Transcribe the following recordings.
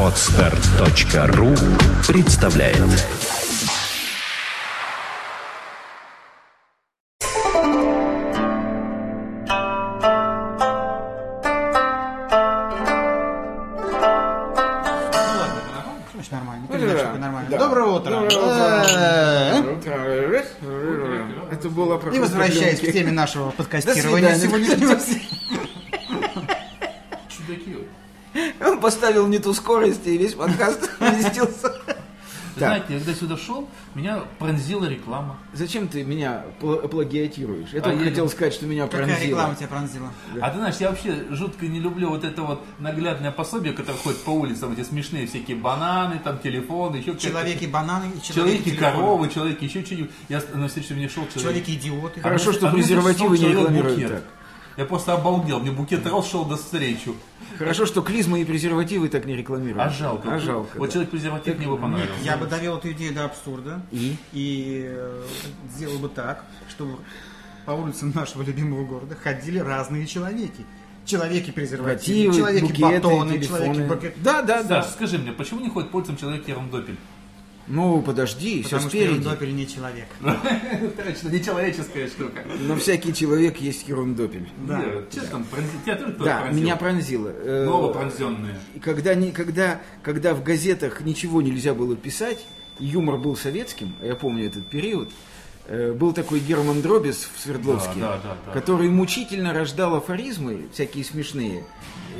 Отстар.ру представляет Значит, нормально. Передача такой нормальная. Доброе утро. Это было про И возвращаясь к теме нашего подкастирования сегодняшнего. Поставил не ту скорость, и весь подкаст уместился. Знаете, я когда сюда шел, меня пронзила реклама. Зачем ты меня пл- плагиатируешь? Я А хотел сказать, что меня Какая пронзило. реклама тебя пронзила? А ты знаешь, я вообще жутко не люблю вот это вот наглядное пособие, которое ходит по улицам, эти смешные всякие бананы, там телефоны, еще какие-то- Человеки-бананы и Человеки коровы, человеки еще что-нибудь. Я на встречу мне шел человек. Человеки-идиоты. Хорошо, А что презервативы не рекламируют так. Я просто обалдел, мне букет рос, шел до встречу. Хорошо, что клизмы и презервативы так не рекламируют. А жалко. А жалко. Вот да. человек презерватив мне бы понравился. Я бы довел эту идею до абсурда. И? И э, сделал бы так, чтобы по улицам нашего любимого города ходили разные человеки. Человеки-презервативы, Презервативы, букеты, человеки-батоны, телефоны. человеки-букеты. Да, да, да. Саш, скажи мне, почему не ходит по улицам человек Ерундопель? Ну, подожди, все Потому что спереди. Ерундопель не человек. Точно, нечеловеческая штука. Но всякий человек есть ерундопель. Да. Там, пронзи- тебя тоже кто-то Да, пронзил? меня пронзило. Э, Новопронзенные. И когда, не, когда, когда в газетах ничего нельзя было писать, юмор был советским, я помню этот период, был такой Герман Дробис в Свердловске, Да, да, да, да. который мучительно рождал афоризмы, всякие смешные,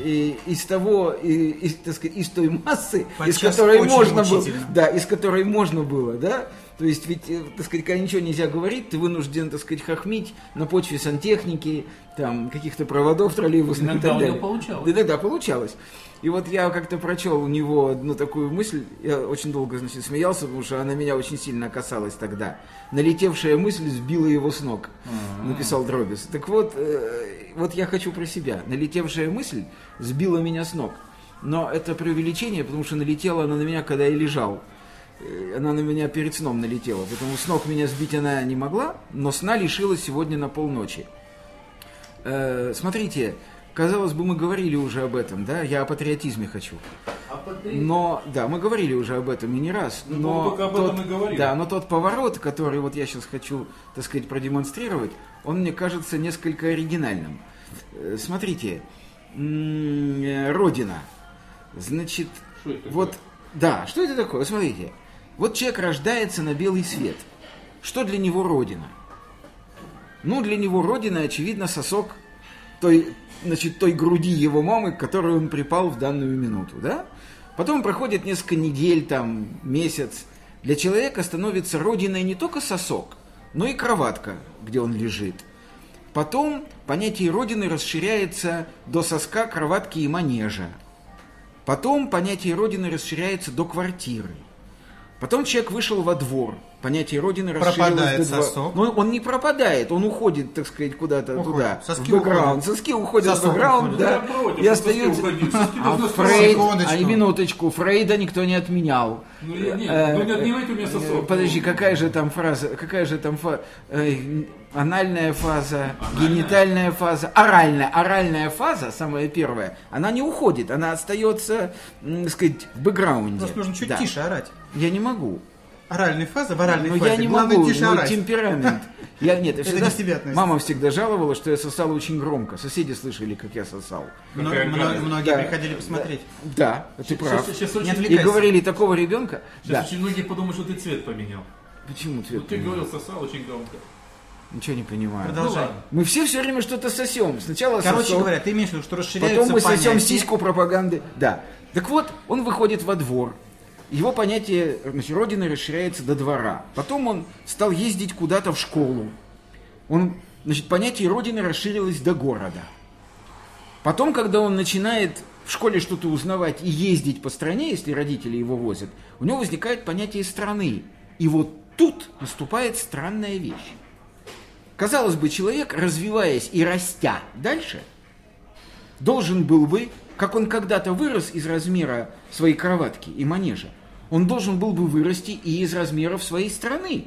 и из того, и- из, так сказать, из той массы, из Подчас которой очень можно было, мучительно. да, из которой можно было, да, то есть ведь, э, так сказать, когда ничего нельзя говорить, ты вынужден, так сказать, хохмить на почве сантехники, там, каких-то проводов троллейбусных Иногда и так далее. получалось. Да, да, да, получалось. И вот я как-то прочел у него одну такую мысль, я очень долго, значит, смеялся, потому что она меня очень сильно касалась тогда. Налетевшая мысль сбила его с ног, написал Дробис. Так вот, э, вот я хочу про себя. Налетевшая мысль сбила меня с ног. Но это преувеличение, потому что налетела она на меня, когда я лежал. Э, Она на меня перед сном налетела, потому с ног меня сбить она не могла, но сна лишилась сегодня на полночи. Э, смотрите, казалось бы, мы говорили уже об этом, да? Я о патриотизме хочу. Но, да, мы говорили уже об этом и не раз. Ну, но только об тот, этом и говорили. Да, но тот поворот, который вот я сейчас хочу, так сказать, продемонстрировать, он мне кажется несколько оригинальным. Э, Смотрите, Родина. Значит, Что это такое? вот, да, что это такое? Смотрите, вот человек рождается на белый свет. Что для него Родина? Ну, для него Родина, очевидно, сосок той, значит, той груди его мамы, к которой он припал в данную минуту, да? Потом проходит несколько недель, там, месяц. Для человека становится Родиной не только сосок, но и кроватка, где он лежит. Потом понятие Родины расширяется до соска, кроватки и манежа. Потом понятие Родины расширяется до квартиры. Потом человек вышел во двор. Понятие Родины Пропадает до сосок. Но он не пропадает, он уходит, так сказать, куда-то Уходит. туда. Соски в бэкграунд. уходят. Соски уходят Сосок в бэкграунд, уходит. да. Напротив, и остаются... соски уходить. Соски А Фрейд, а и минуточку, Фрейда никто не отменял. Ну, нет, Э, ну, не отнимайте у меня э, сосок. Подожди, какая же там фраза, какая же там фаза? анальная фаза, генитальная фаза, оральная, оральная фаза, самая первая, она не уходит, она остается, так сказать, в бэкграунде. Просто нужно чуть Да. тише орать. Я не могу. Оральная фаза в оральной Но фазе. я не Главное могу, тише мой орать. темперамент. Я, нет, я Это всегда- не к тебе относится. Мама всегда жаловалась, что я сосал очень громко. Соседи слышали, как я сосал. Мно- Какая мно- гадость. Многие Да. приходили посмотреть. Да, ты прав. Сейчас, сейчас Не очень, И говорили, такого ребенка... сейчас Да. очень многие подумают, что ты цвет поменял. Почему Ну, цвет? ты поменял? говорил, сосал очень громко. Ничего не понимаю. Продолжай. Ну. Мы все все время что-то сосем. Сначала Короче сосок, говоря, ты имеешь в виду, что расширяются потом мы сосем понятия. сиську пропаганды. Да. Так вот, он выходит во двор. Его понятие значит, родины расширяется до двора. Потом он стал ездить куда-то в школу. Он, значит, понятие родины расширилось до города. Потом, когда он начинает в школе что-то узнавать и ездить по стране, если родители его возят, у него возникает понятие страны. И вот тут наступает странная вещь. Казалось бы, человек, развиваясь и растя дальше, должен был бы, как он когда-то вырос из размера своей кроватки и манежа, он должен был бы вырасти и из размеров своей страны.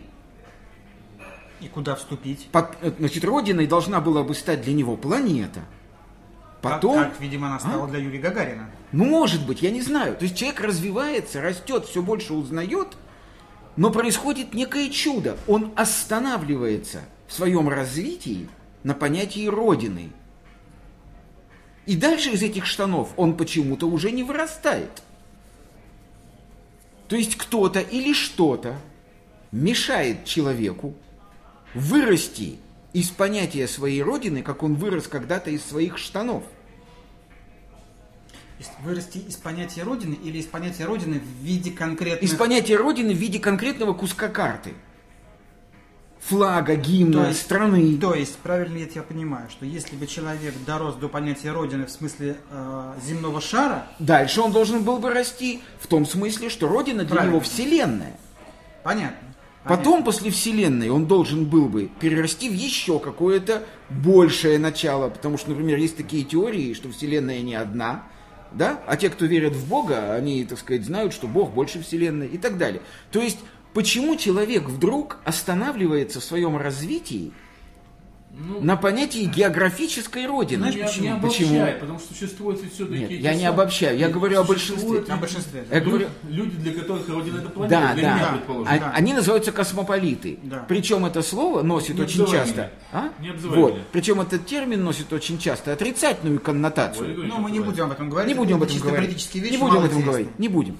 И куда вступить? Под- э, значит, родиной должна была бы стать для него планета. Потом... Как, как, видимо, она стала а? для Юрия Гагарина. Ну, может быть, я не знаю. То есть человек развивается, растет, все больше узнает, но происходит некое чудо. Он останавливается в своем развитии на понятии Родины. И дальше из этих штанов он почему-то уже не вырастает. То есть кто-то или что-то мешает человеку вырасти из понятия своей родины, как он вырос когда-то из своих штанов. Вырасти из понятия родины или из понятия родины в виде конкретного... Из понятия родины в виде конкретного куска карты. Флага, гимна, то есть, страны. То есть, правильно я тебя понимаю, что если бы человек дорос до понятия родины в смысле э, земного шара... Дальше он должен был бы расти в том смысле, что родина для правильно. него вселенная. Понятно. Потом, после Вселенной, он должен был бы перерасти в еще какое-то большее начало. Потому что, например, есть такие теории, что Вселенная не одна, да? А те, кто верят в Бога, они, так сказать, знают, что Бог больше Вселенной и так далее. То есть, почему человек вдруг останавливается в своем развитии ну, на понятии географической родины. Знаешь, почему? Не обобщай, почему? потому что существует все-таки... Нет, я не обобщаю, я говорю о большинстве. О большинстве. Я люди, говорю... люди, для которых родина это планета, да, для да. меня, предположим. А, да. Они называются космополиты. Да. Причем это слово носит не очень часто... А? Не вот. Меня. Причем этот термин носит очень часто отрицательную коннотацию. Ну, мы не будем об этом говорить. Не будем об этом говорить. Не будем об этом говорить. Не будем.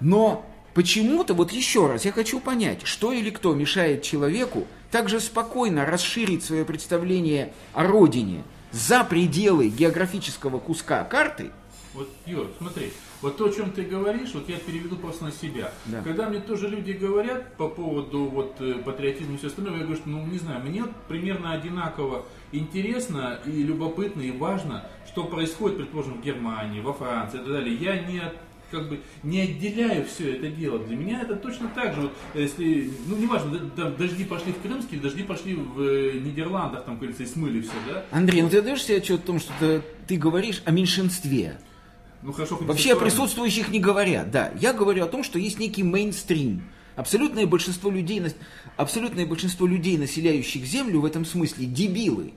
Но Почему-то, вот еще раз, я хочу понять, что или кто мешает человеку также спокойно расширить свое представление о родине за пределы географического куска карты. Вот, Юр, смотри, вот то, о чем ты говоришь, вот я переведу просто на себя. Да. Когда мне тоже люди говорят по поводу вот э, патриотизма и все остальное, я говорю, что, ну, не знаю, мне примерно одинаково интересно и любопытно и важно, что происходит, предположим, в Германии, во Франции и так далее. Я не как бы не отделяю все это дело. Для меня это точно так же. Вот, если, ну, неважно, дожди пошли в Крымске, дожди пошли в э, Нидерландах, там, говорится, и смыли все, да? Андрей, ну ты даешь себе отчет о том, что ты, ты говоришь о меньшинстве? Ну, хорошо, Вообще о присутствующих не говорят, да. Я говорю о том, что есть некий мейнстрим. Абсолютное большинство людей, абсолютное большинство людей, населяющих Землю, в этом смысле дебилы.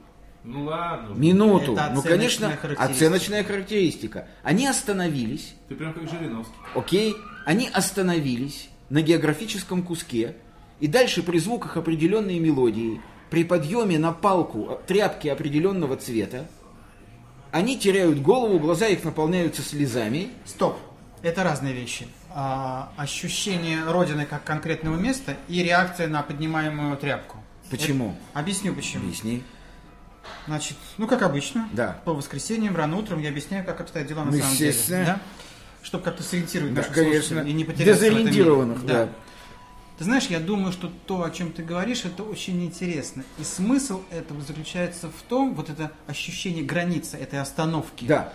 Ну ладно. Минуту. Это ну, конечно, оценочная характеристика. Они остановились. Ты прям как Жириновский. Окей. Они остановились на географическом куске. И дальше при звуках определенной мелодии, при подъеме на палку тряпки определенного цвета, они теряют голову, глаза их наполняются слезами. Стоп. Это разные вещи. А, ощущение Родины как конкретного места и реакция на поднимаемую тряпку. Почему? Это... Объясню почему. Объясни. Значит, ну как обычно, да. по воскресеньям рано утром я объясняю, как обстоят дела на ну, самом деле. Да? Чтобы как-то сориентировать да, конечно. и не потеряться Дезориентированных, да. да. Ты знаешь, я думаю, что то, о чем ты говоришь, это очень интересно. И смысл этого заключается в том, вот это ощущение границы, этой остановки. Да.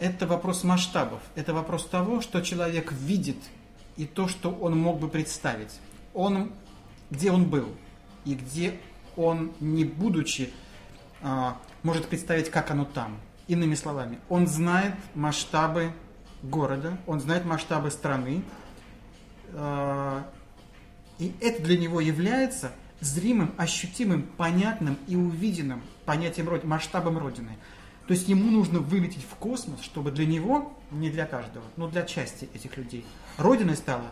Это вопрос масштабов. Это вопрос того, что человек видит и то, что он мог бы представить. Он, где он был и где он, не будучи, а, может представить, как оно там. Иными словами, он знает масштабы города, он знает масштабы страны, а, и это для него является зримым, ощутимым, понятным и увиденным понятием масштабом Родины. То есть ему нужно вылететь в космос, чтобы для него, не для каждого, но для части этих людей, Родиной стала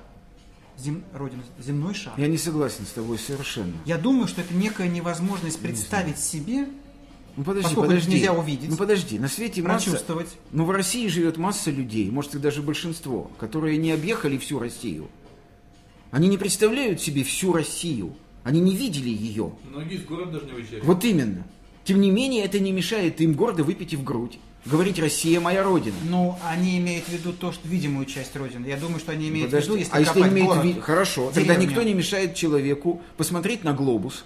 зем, родина, земной шар. Я не согласен с тобой совершенно. Я думаю, что это некая невозможность представить не себе, ну подожди, подожди. нельзя увидеть. Ну подожди, на свете масса... Прочувствовать. Ну в России живет масса людей, может и даже большинство, которые не объехали всю Россию. Они не представляют себе всю Россию. Они не видели ее. Многие из города даже не выезжали. Вот именно. Тем не менее, это не мешает им гордо выпить в грудь говорить «Россия моя родина». Ну, они имеют в виду то, что видимую часть родины. Я думаю, что они имеют Подожди, в виду, если а если имеют город, ви... Хорошо, деревню. тогда никто не мешает человеку посмотреть на глобус.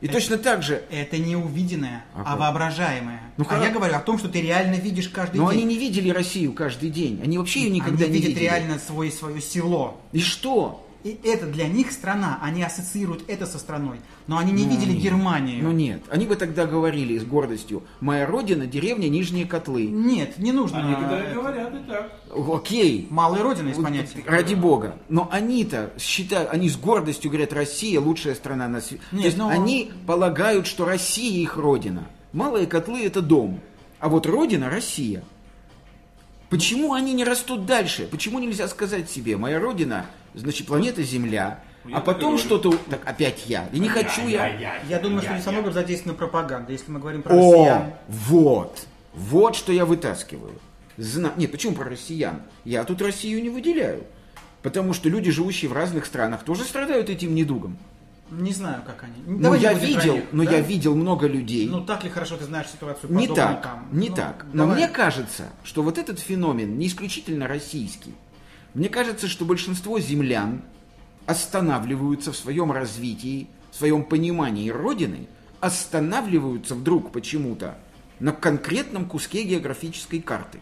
И это, точно так же... Это не увиденное, а, а воображаемое. Ну, а я говорю о том, что ты реально видишь каждый Но день. Но они не видели Россию каждый день. Они вообще ее никогда они не видели. видят реально свое, свое село. И что? И это для них страна, они ассоциируют это со страной. Но они не ну, видели нет. Германию. Ну нет, они бы тогда говорили с гордостью, моя родина, деревня Нижние Котлы. Нет, не нужно. Они когда и говорят и так. Окей. Малая родина из понятия. Ради бога. Но они-то считают, они с гордостью говорят, Россия лучшая страна на свете. Нет, То есть но... они полагают, что Россия их родина. Малые котлы это дом. А вот родина Россия. Почему они не растут дальше? Почему нельзя сказать себе, моя родина, значит, планета Земля, а потом что-то... Так, опять я. И не хочу я... Я думаю, что не со много задействована пропаганда, если мы говорим про О, россиян. вот. Вот что я вытаскиваю. Зна... Нет, почему про россиян? Я тут Россию не выделяю. Потому что люди, живущие в разных странах, тоже страдают этим недугом. Не знаю, как они. Но Давай не я видел, них, но да? я видел много людей. Ну так ли хорошо ты знаешь ситуацию не так, там? не Ну, так. Но давай. мне кажется, что вот этот феномен не исключительно российский. Мне кажется, что большинство землян останавливаются в своем развитии, в своем понимании Родины, останавливаются вдруг почему-то на конкретном куске географической карты.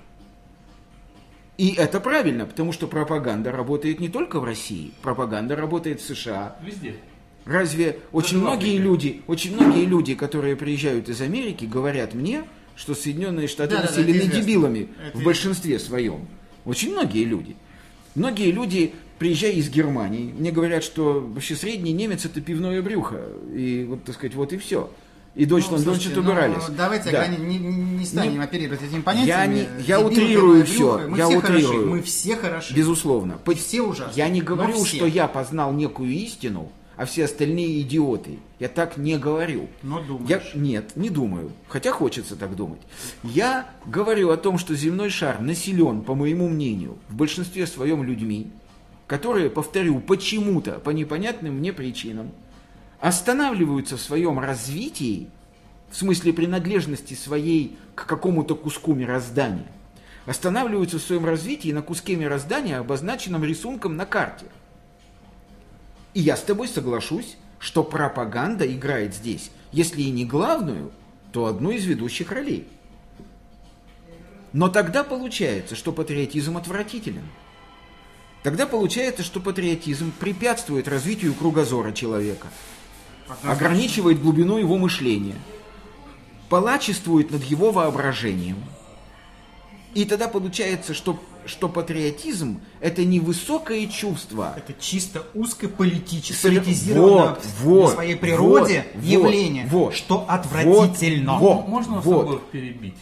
И это правильно, потому что пропаганда работает не только в России, пропаганда работает в США, Везде. Разве очень в многие люди, очень многие люди, которые приезжают из Америки, говорят мне, что Соединенные Штаты Да-да-да, населены это известно. дебилами Это в известно. большинстве своем. Очень многие люди. Многие люди, приезжая из Германии, мне говорят, что вообще средний немец это пивное брюхо. И вот, так сказать, вот и все. И Ну, Deutschland слушайте, Deutschland ну, убирались. давайте Да. ограни- не, не- не станем Не- оперировать этими понятиями. Я не- я Дебилы, утрирую брюхо. Мы я все утрирую. хороши, мы все хороши. Безусловно. Все ужасны, Я не говорю, все. что я познал некую истину, а все остальные идиоты. Я так не говорю. Но думаешь. Я, нет, не думаю. Хотя хочется так думать. Я говорю о том, что земной шар населен, по моему мнению, в большинстве своем людьми, которые, повторю, почему-то, по непонятным мне причинам, останавливаются в своем развитии, в смысле принадлежности своей к какому-то куску мироздания, останавливаются в своем развитии на куске мироздания, обозначенном рисунком на карте. И я с тобой соглашусь, что пропаганда играет здесь, если и не главную, то одну из ведущих ролей. Но тогда получается, что патриотизм отвратителен. Тогда получается, что патриотизм препятствует развитию кругозора человека, ограничивает глубину его мышления, палачествует над его воображением. И тогда получается, что, что патриотизм – это не высокое чувство, Это чисто узкополитическое, политизированное Вот, в вот, своей природе вот, явление, вот, что отвратительно. вот. Можно вас вот. обоих перебить?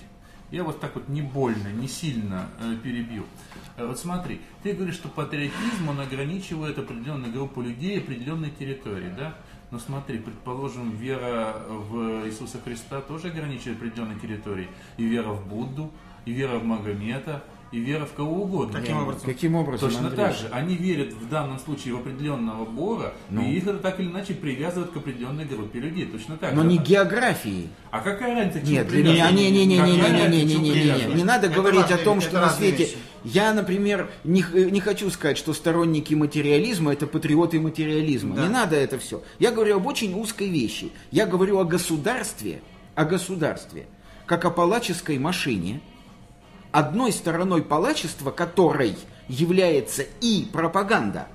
Я вот так вот не больно, не сильно э, перебью. Э, вот смотри, ты говоришь, что патриотизм, он ограничивает определенную группу людей определенной территории, да? Но смотри, предположим, вера в Иисуса Христа тоже ограничивает определенной территории. И вера в Будду, и вера в Магомета, и вера в кого угодно. Каким образом? Каким образом, Точно Андрей? так же. Они верят в данном случае в определенного Бога, Ну. и их это так или иначе привязывают к определенной группе людей. Точно так Но же. не географии. А какая разница, Нет, для меня не, не, не, не, не, не, не, не, не, не, привязывать? не надо Это говорить о разные- том, что на свете. вещи. Я, например, не, не хочу сказать, что сторонники материализма это патриоты материализма. Да. Не надо это все. Я говорю об очень узкой вещи. Я говорю о государстве, о государстве, как о палаческой машине, одной стороной палачества которой является и пропаганда.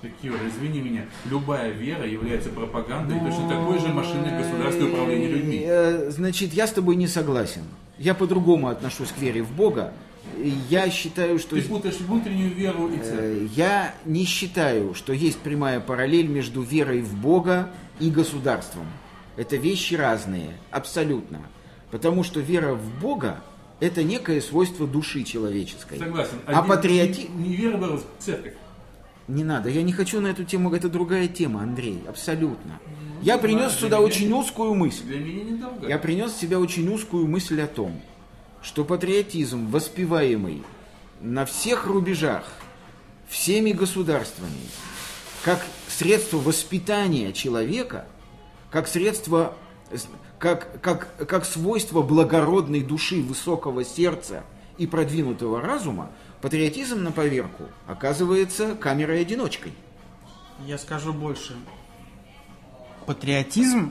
Так, Юра, извини меня, любая вера является пропагандой точно такой же машиной государственного управления людьми. Э, Значит, я с тобой не согласен. Я по-другому отношусь к вере в Бога. Я считаю, что... Ты путаешь внутреннюю веру и церковь. Э, Я не считаю, что есть прямая параллель между верой в Бога и государством. Это вещи разные, абсолютно. Потому что вера в Бога – это некое свойство души человеческой. Согласен. А Один- патриоти... Не, не вера была в церковь. Не надо, я не хочу на эту тему, это другая тема, Андрей, абсолютно. Я Ну, принес ладно, сюда для очень меня- узкую мысль. Для меня недолго. Я принес себя очень узкую мысль о том, что патриотизм, воспеваемый на всех рубежах, всеми государствами, как средство воспитания человека, как средство, как, как, как свойство благородной души, высокого сердца и продвинутого разума, патриотизм на поверку оказывается камерой-одиночкой. Я скажу больше. Патриотизм,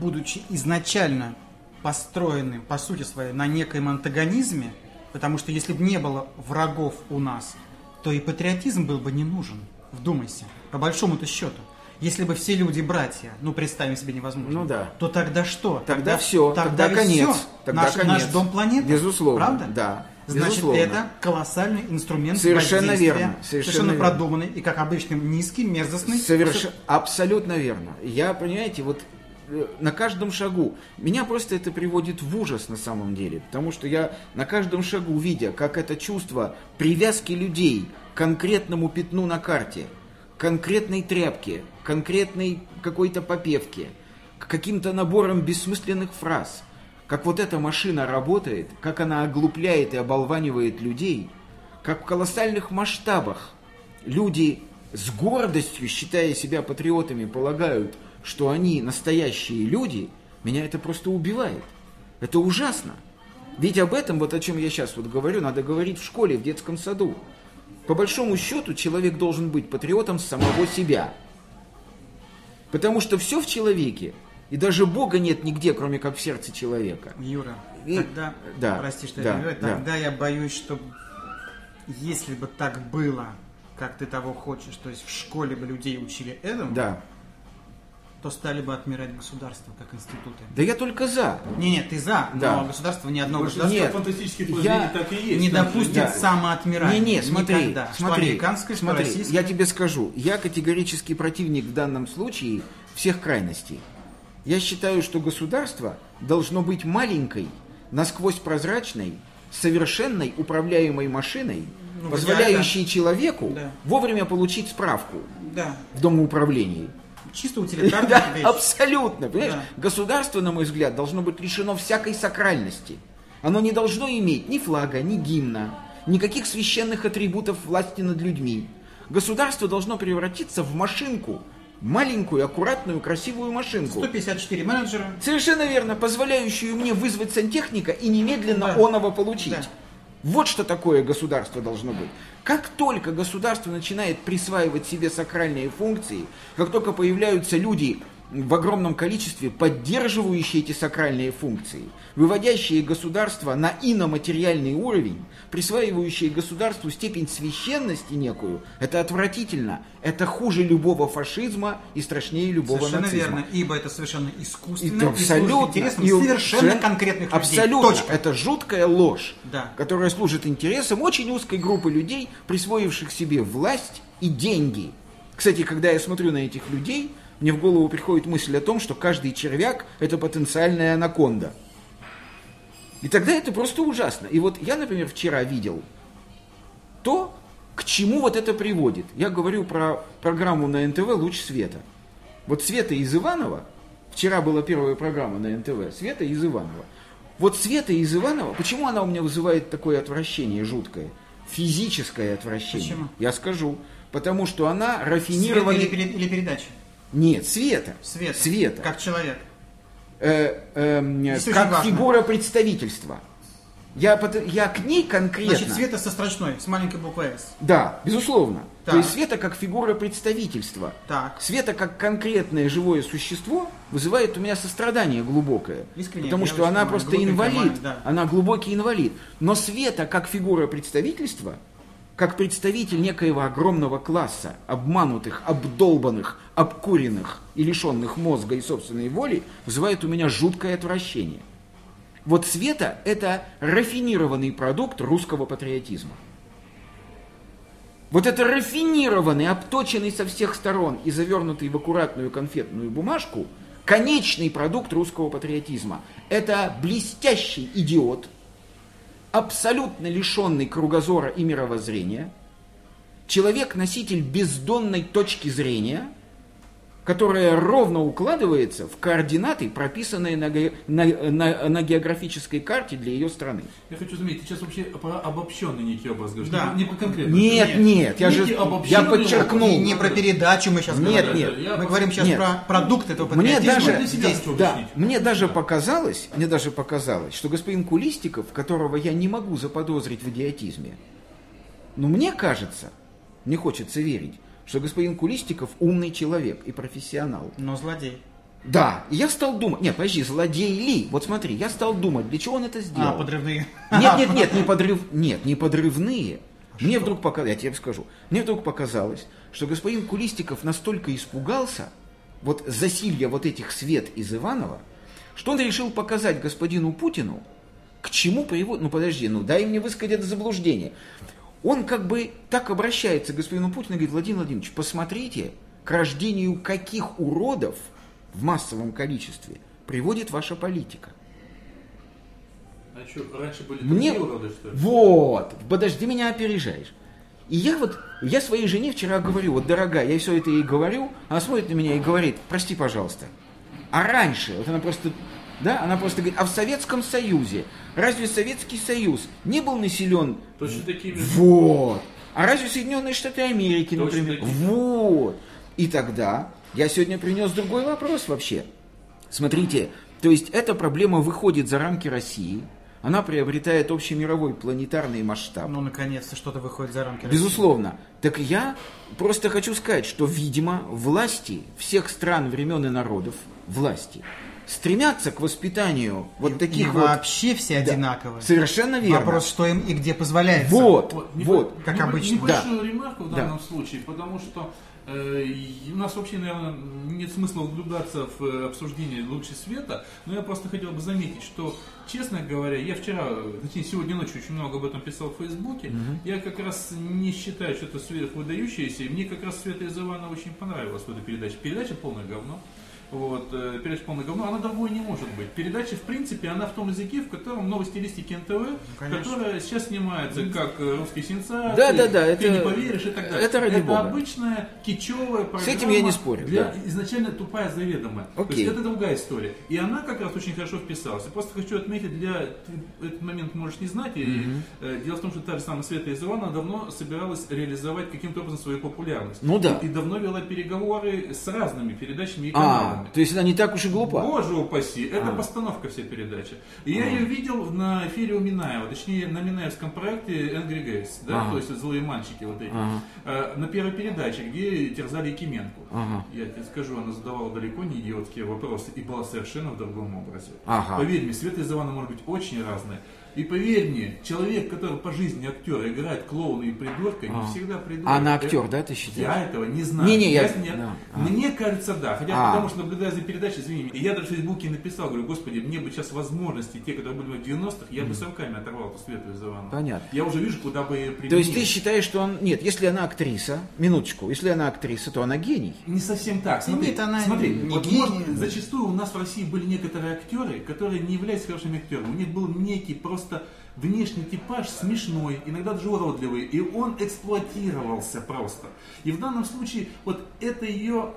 будучи изначально построенным, по сути своей, на некоем антагонизме, потому что если бы не было врагов у нас, то и патриотизм был бы не нужен. Вдумайся, по большому-то счету. Если бы все люди братья, ну представим себе невозможно, Ну да. то тогда что? Тогда всё, тогда ведь конец, всё. тогда наш, конец. наш дом планеты. Безусловно, Правда? да, Значит, безусловно. это колоссальный инструмент Совершенно верно, совершенно совершенно верно. продуманный и, как обычно, низкий, мерзостный. Соверш... Абсолютно верно. Я, понимаете, вот э, на каждом шагу. Меня просто это приводит в ужас на самом деле, потому что я на каждом шагу, видя, как это чувство привязки людей к конкретному пятну на карте, конкретной тряпке, конкретной какой-то попевке, к каким-то наборам бессмысленных фраз, как вот эта машина работает, как она оглупляет и оболванивает людей, как в колоссальных масштабах люди с гордостью, считая себя патриотами, полагают, что они настоящие люди, меня это просто убивает. Это ужасно. Ведь об этом, вот о чем я сейчас вот говорю, надо говорить в школе, в детском саду. По большому счету, человек должен быть патриотом самого себя. Потому что все в человеке, и даже Бога нет нигде, кроме как в сердце человека. Юра, И- тогда, да, прости, что да, я перебиваю, да. тогда я боюсь, что если бы так было, как ты того хочешь, то есть в школе бы людей учили этому, Да. То стали бы отмирать государства как институты. Да я только за. Не, нет, ты за, Да. но государство ни одно Большинство государство Нет, фантастических я так и есть. не допустит да. самоотмирания. Не, не, смотри, Никогда. Что смотри, американское, что смотри, российское. я тебе скажу, я категорический противник в данном случае всех крайностей. Я считаю, что государство должно быть маленькой, насквозь прозрачной, совершенной управляемой машиной, Ну, позволяющей человеку Да. вовремя получить справку Да, в домоуправлении. Чисто утилитарная Да, вещь. абсолютно. Понимаешь? Да. Государство, на мой взгляд, должно быть лишено всякой сакральности. Оно не должно иметь ни флага, ни гимна, никаких священных атрибутов власти над людьми. Государство должно превратиться в машинку, маленькую, аккуратную, красивую машинку. 154 менеджера. Совершенно верно, позволяющую мне вызвать сантехника и немедленно Да. оного получить. Да. Вот что такое государство должно быть. Как только государство начинает присваивать себе сакральные функции, как только появляются люди в огромном количестве, поддерживающие эти сакральные функции, выводящие государство на иноматериальный уровень, присваивающие государству степень священности некую, это отвратительно. Это хуже любого фашизма и страшнее любого Совершенно нацизма. верно, ибо это совершенно искусственно это и служит абсолютно. и совершенно совершенно- конкретных людей. Абсолютно. Точка. Это жуткая ложь, Да. которая служит интересам очень узкой группы людей, присвоивших себе власть и деньги. Кстати, когда я смотрю на этих людей, мне в голову приходит мысль о том, что каждый червяк – это потенциальная анаконда. И тогда это просто ужасно. И вот я, например, вчера видел то, к чему вот это приводит. Я говорю про программу на НТВ «Луч света». Вот Света из Иванова, вчера была первая программа на НТВ, Света из Иванова. Вот Света из Иванова, почему она у меня вызывает такое отвращение жуткое? Физическое отвращение. Почему? Я скажу. Потому что она Свет рафинированная... или, пере- или передача? Нет, Света. Свет. Света. Как человек. Э, очень как фигура представительства. Я, я к ней конкретно... Значит, Света со строчной, с маленькой буквой «С». Да, безусловно. Так. То есть Света как фигура представительства. Так. Света как конкретное живое существо вызывает у меня сострадание глубокое. Искренне, потому что она понимаю, просто инвалид. да. Она глубокий инвалид. Но Света как фигура представительства, как представитель некоего огромного класса, обманутых, обдолбанных, обкуренных и лишенных мозга и собственной воли, вызывает у меня жуткое отвращение. Вот Света – это рафинированный продукт русского патриотизма. Вот это рафинированный, обточенный со всех сторон и завернутый в аккуратную конфетную бумажку конечный продукт русского патриотизма. Это блестящий идиот, абсолютно лишенный кругозора и мировоззрения, человек-носитель бездонной точки зрения, которая ровно укладывается в координаты, прописанные на, ге- на- на- на географической карте для ее страны. Я хочу заметить, ты сейчас вообще про обобщенный некий образ говоришь, Да. не, не про конкретно. Нет, нет, я же я подчеркнул. И не про передачу мы сейчас Нет, говорим. нет. Я Мы говорим сейчас Нет. про продукт этого Мне даже, для себя хочу да, мне даже показалось, мне даже показалось, что господин Кулистиков, которого я не могу заподозрить в идиотизме, но мне кажется, мне хочется верить, что господин Кулистиков умный человек и профессионал. Но злодей. Да, и я стал думать, нет, подожди, злодей ли? Вот смотри, я стал думать, для чего он это сделал. А, подрывные. Нет, нет, нет, не подрыв, нет, не подрывные. Мне вдруг показалось, я тебе скажу, мне вдруг показалось, что господин Кулистиков настолько испугался вот засилья вот этих свет из Иванова, что он решил показать господину Путину, к чему приводит, ну подожди, ну дай мне высказать это заблуждение. Он как бы так обращается к господину Путину и говорит, Владимир Владимирович, посмотрите, к рождению каких уродов в массовом количестве приводит ваша политика. А что, раньше были Мне... уроды, что ли? Вот, подожди, меня опережаешь. И я вот, я своей жене вчера говорю, вот, дорогая, я все это ей говорю, она смотрит на меня и говорит, прости, пожалуйста. А раньше, вот она просто, да, она просто говорит, а в Советском Союзе, разве Советский Союз не был населен... Точно такими же. Вот. А разве Соединенные Штаты Америки, Точно например? такие же. Вот. И тогда я сегодня принес другой вопрос вообще. Смотрите, то есть эта проблема выходит за рамки России, она приобретает общемировой планетарный масштаб. Ну, наконец-то что-то выходит за рамки России. Безусловно. Так я просто хочу сказать, что, видимо, власти всех стран, времен и народов, власти, стремятся к воспитанию вот И- таких и вот... вообще все Да, одинаковые. Совершенно верно. Вопрос, что им и где позволяется. Вот, Вот, не- вот. как не- обычно. Небольшую ремарку в Да. данном случае, потому что э, у нас вообще, наверное, нет смысла углубляться в э, обсуждение лучше света, но я просто хотел бы заметить, что, честно говоря, я вчера, точнее, сегодня ночью очень много об этом писал в Фейсбуке, я как раз не считаю, что это сверхвыдающееся, и мне как раз Света из Ивана очень понравилась в этой передаче. Передача полное говно. Вот, э, передача полное говно, она другой не может быть. Передача, в принципе, она в том языке, в котором новой стилистике НТВ, конечно. которая сейчас снимается как э, русские сенсации, Да, да, да, ты это- не поверишь и так далее. это ради бога. обычная кичевая программа. этим я не спорю, Для, да. Изначально тупая заведомая. То Окей. есть это другая история. И она как раз очень хорошо вписалась. Я просто хочу отметить, для ты этот момент можешь не знать. И, э, дело в том, что та же самая Света из Ивана давно собиралась реализовать каким-то образом свою популярность. Ну да. И, и давно вела переговоры с разными передачами и А, то есть она не так уж и глупа. Боже упаси, это А. постановка всей передачи. И я ее видел на эфире у Минаева, точнее на Минаевском проекте Angry Gays, да, Ага. то есть злые мальчики вот эти. Э, На первой передаче, где терзали Якименко. Ага. Я тебе скажу, она задавала далеко не идиотские вопросы и была совершенно в другом образе. Ага. Поверь мне, Света из Ивана может быть очень разная. И поверь мне, человек, который по жизни актер, играет клоуна и придурка, не А. всегда придурок. А она актер, Это- да, ты считаешь? Я этого не знаю. Не-не, я- с- нет. да. А. Мне кажется, да. Хотя А. потому что наблюдая за передачей, извини, и я даже в Фейсбуке написал, говорю, господи, мне бы сейчас возможности, те, которые были в 90-х, я бы с руками оторвал эту Свету из Ивана. Понятно. Я уже вижу, куда бы ее применить. То есть ты считаешь, что он... Нет, если она актриса, минуточку, если она актриса, то она гений. Не совсем так. Смотри, Нет, она смотри не вот гений. может, зачастую у нас в России были некоторые актеры, которые не являются хорошими актерами. У них был некий просто внешний типаж смешной, иногда даже уродливый, и он эксплуатировался просто. И в данном случае вот это ее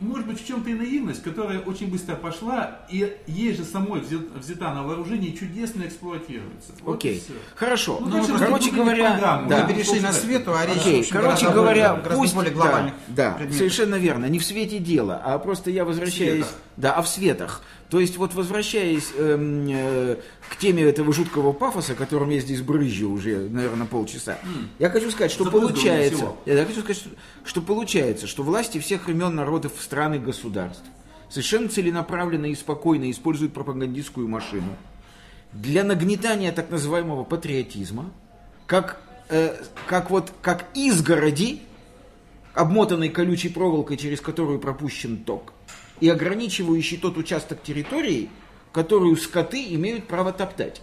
может быть, в чем-то и наивность, которая очень быстро пошла, и ей же самой взят- взята на вооружение и чудесно эксплуатируется. Окей. Хорошо. Ну, дальше короче разработали говоря, да. Мы перешли на свету, а речь, Окей, короче гораздо говоря, более- пусть более да, глобальных да, предметов. совершенно верно, не в свете дела, а просто я возвращаюсь, да, а в светах. То есть вот возвращаясь эм, э, к теме этого жуткого пафоса, которым я здесь брызжу уже, наверное, полчаса, я хочу сказать, что получается, всего. я хочу сказать, что, что получается, что власти всех времен народов, стран и государств совершенно целенаправленно и спокойно используют пропагандистскую машину для нагнетания так называемого патриотизма, как, э, как вот как изгороди, обмотанной колючей проволокой, через которую пропущен ток, и ограничивающий тот участок территории, которую скоты имеют право топтать.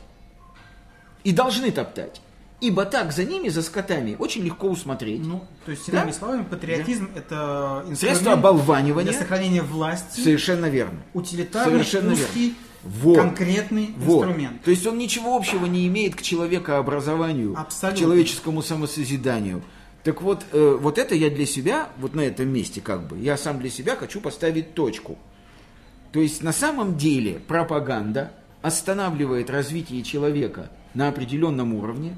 И должны топтать. Ибо так за ними, за скотами, очень легко усмотреть. Ну, то есть, Да? иными словами, патриотизм это инструмент Средство оболванивания. для сохранения власти, Совершенно верно. утилитарный, Совершенно узкий, Вот. конкретный Вот. инструмент. То есть он ничего общего не имеет к человекообразованию, Абсолютно. к человеческому самосозиданию. Так вот, э, вот это я для себя, вот на этом месте как бы, я сам для себя хочу поставить точку. То есть на самом деле пропаганда останавливает развитие человека на определенном уровне,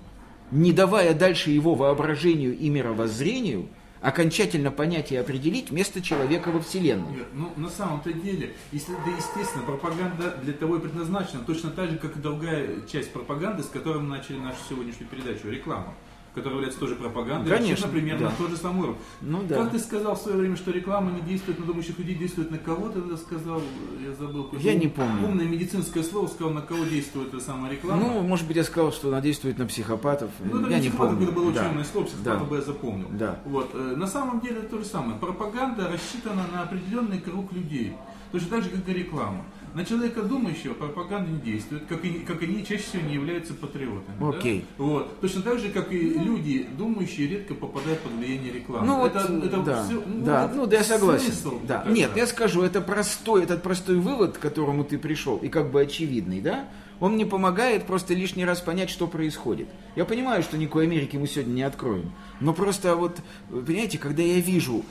не давая дальше его воображению и мировоззрению окончательно понять и определить место человека во Вселенной. Нет, ну на самом-то деле, если, да естественно, пропаганда для того и предназначена, точно так же, как и другая часть пропаганды, с которой мы начали нашу сегодняшнюю передачу, реклама, которая является тоже пропагандой, Конечно, примерно да. на тот же самый уровень. Ну да. Как ты сказал в свое время, что реклама не действует на думающих людей, действует на кого ты это сказал? Я забыл. Я не помню. Умное медицинское слово сказал, на кого действует эта самая реклама. Ну, может быть, я сказал, что она действует на психопатов. Ну, я не помню. это было Да. слово, психопата Да. бы я запомнил. Да. Вот. э, На самом деле это то же самое. Пропаганда рассчитана на определенный круг людей. Точно так же, как и реклама. На человека думающего пропаганда не действует, как и, как они чаще всего не являются патриотами. Окей. Да? Вот. Точно так же, как и люди думающие редко попадают под влияние рекламы. Ну это, вот, это да, все, ну, да, это ну да, я согласен. смысл Да. тогда. Нет, я скажу, это простой, этот простой вывод, к которому ты пришел, и как бы очевидный, да? Он мне помогает просто лишний раз понять, что происходит. Я понимаю, что никакой Америки мы сегодня не откроем. Но просто вот, понимаете, когда я вижу,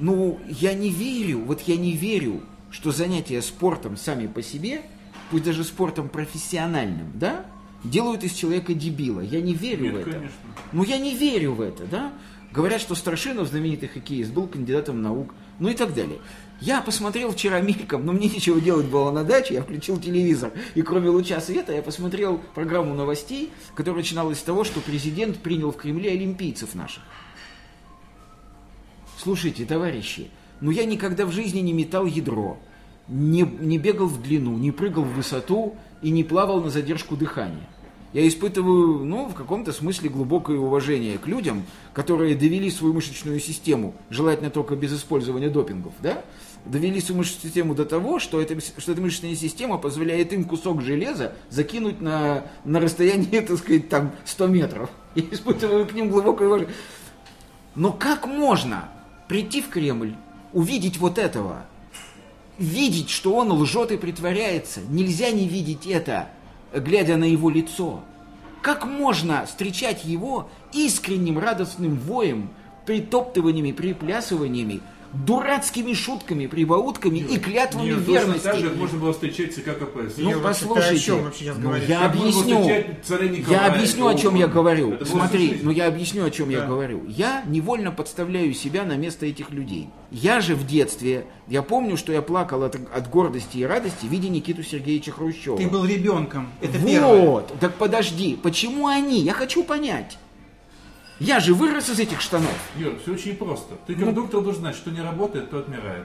ну, я не верю, вот я не верю, что занятия спортом сами по себе, пусть даже спортом профессиональным, да, делают из человека дебила. Я не верю Нет, в это. конечно. Ну, я не верю в это, да? Говорят, что Страшинов, знаменитый хоккеист, был кандидатом наук, ну и так далее. Я посмотрел вчера мельком, но мне нечего делать было на даче, я включил телевизор, и кроме луча света я посмотрел программу новостей, которая начиналась с того, что президент принял в Кремле олимпийцев наших. Слушайте, товарищи, ну я никогда в жизни не метал ядро, не, не бегал в длину, не прыгал в высоту и не плавал на задержку дыхания. Я испытываю, ну, в каком-то смысле глубокое уважение к людям, которые довели свою мышечную систему, желательно только без использования допингов, да, довели свою мышечную систему до того, что, это, что эта мышечная система позволяет им кусок железа закинуть на, на расстояние, так сказать, там 100 метров. Я испытываю к ним глубокое уважение. Но как можно прийти в Кремль, увидеть вот этого, видеть, что он лжет и притворяется? Нельзя не видеть это, глядя на его лицо. Как можно встречать его искренним радостным воем, притоптываниями, приплясываниями, дурацкими шутками, прибаутками и клятвами Нет, верности? так же, как можно было встречать ЦК КПСС. Ну, о послушайте, ну, я Как объясню, я объясню, о чем я говорю. Это Смотри, ну я объясню, о чем я Да. говорю. Я невольно подставляю себя на место этих людей. Я же в детстве, я помню, что я плакал от, от гордости и радости, видя Никиту Сергеевича Хрущева. Ты был ребенком. Это вот, первое. так подожди, почему они? Я хочу понять. Я же вырос из этих штанов. Юр, все очень просто. Ты Ну, как доктор должен знать, что не работает, то отмирает.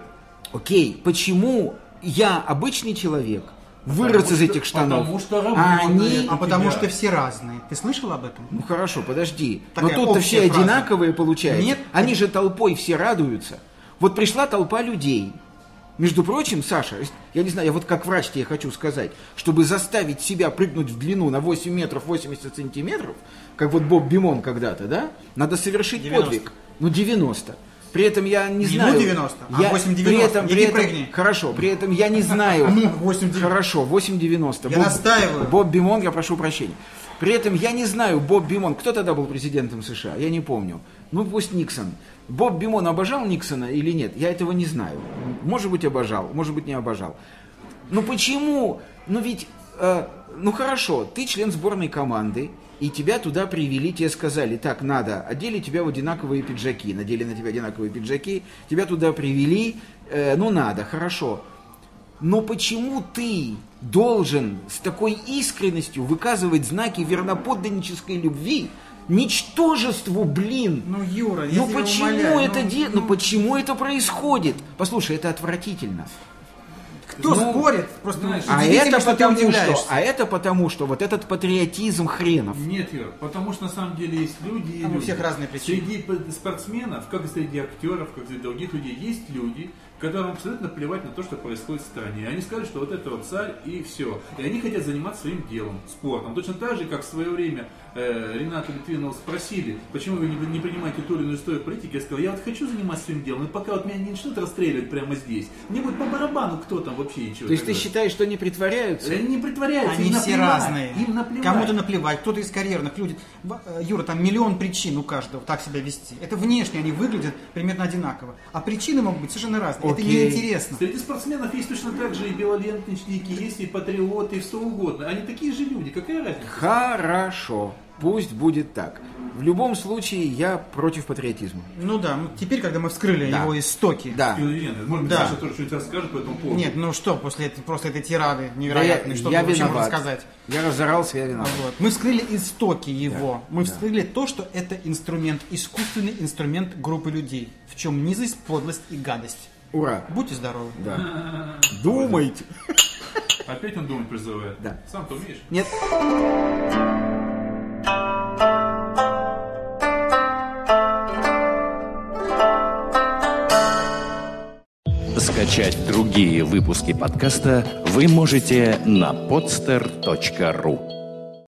Окей, почему я обычный человек, вырос Потому из что- этих штанов, потому что а работает. они А потому что все разные. Ты слышал об этом? Ну хорошо, подожди. Такая Но тут-то все фраза. одинаковые получаются. Нет. Они же толпой все радуются. Вот пришла толпа людей. Между прочим, Саша, я не знаю, я вот как врач тебе хочу сказать, чтобы заставить себя прыгнуть в длину на 8 метров 80 сантиметров, как вот Боб Бимон когда-то, да, надо совершить 90. подвиг. Ну, 90. При этом я не Не знаю... ну 90, а я, 8,90. При этом, Иди при этом, прыгни. Хорошо, при этом я не знаю... Ну, 8,90. Хорошо, 8,90. Я настаиваю. Боб Бимон, я прошу прощения. При этом я не знаю, Боб Бимон, кто тогда был президентом США, я не помню. Ну пусть Никсон. Боб Бимон обожал Никсона или нет, я этого не знаю. Может быть обожал, может быть не обожал. Ну почему? Ну ведь, э, ну хорошо, ты член сборной команды, и тебя туда привели, тебе сказали, так, надо, одели тебя в одинаковые пиджаки, надели на тебя одинаковые пиджаки, тебя туда привели, э, ну надо, хорошо. Но почему ты должен с такой искренностью выказывать знаки верноподданнической любви ничтожеству, блин? Ну, Юра, я Ну тебя почему умоляю, это ну, де- ну почему это происходит? Послушай, это отвратительно. Кто Ну, спорит? Просто знаешь, А это, что потому что, а это потому, что вот этот патриотизм хренов. Нет, Юр, потому что на самом деле есть люди и Там у люди. всех разные причины. Среди спортсменов, как и среди актеров, как и среди других людей, есть люди, которым абсолютно плевать на то, что происходит в стране. Они скажут, что вот это вот царь и все. И они хотят заниматься своим делом, спортом. Точно так же, как в свое время э, Рената Литвинова спросили, почему вы не, не принимаете ту или иную историю политики, я сказал, я вот хочу заниматься своим делом, и пока вот меня не начнут расстреливать прямо здесь, мне будет по барабану, кто там вообще и чего. То есть ты считаешь, что они притворяются? Они не притворяются, Они им все наплевать, разные. Им наплевать. Кому-то наплевать, кто-то из карьерных людей. Э, Юра, там миллион причин у каждого так себя вести. Это внешне они выглядят примерно одинаково. А причины могут быть совершенно разные. Это неинтересно. Среди спортсменов есть точно так же и белоленточники, есть и патриоты, и что угодно. Они такие же люди, какая разница? Хорошо, пусть будет так. В любом случае, я против патриотизма. Ну да, ну, теперь, когда мы вскрыли Да. его истоки. Да. Филогенный. Может быть, Да. Саша тоже что-нибудь расскажет по этому поводу. Нет, ну что, после этой, просто этой тирады Да невероятной, я, что я виноват. можно сказать? Я разорался, я виноват. Вот. Мы вскрыли истоки его. Мы да. вскрыли то, что это инструмент, искусственный инструмент группы людей. В чем низость, подлость и гадость. Ура! Будьте здоровы. Да. Думайте. Опять он думать призывает. Да. Сам ты умеешь? Нет. Скачать другие выпуски подкаста вы можете на podster.ru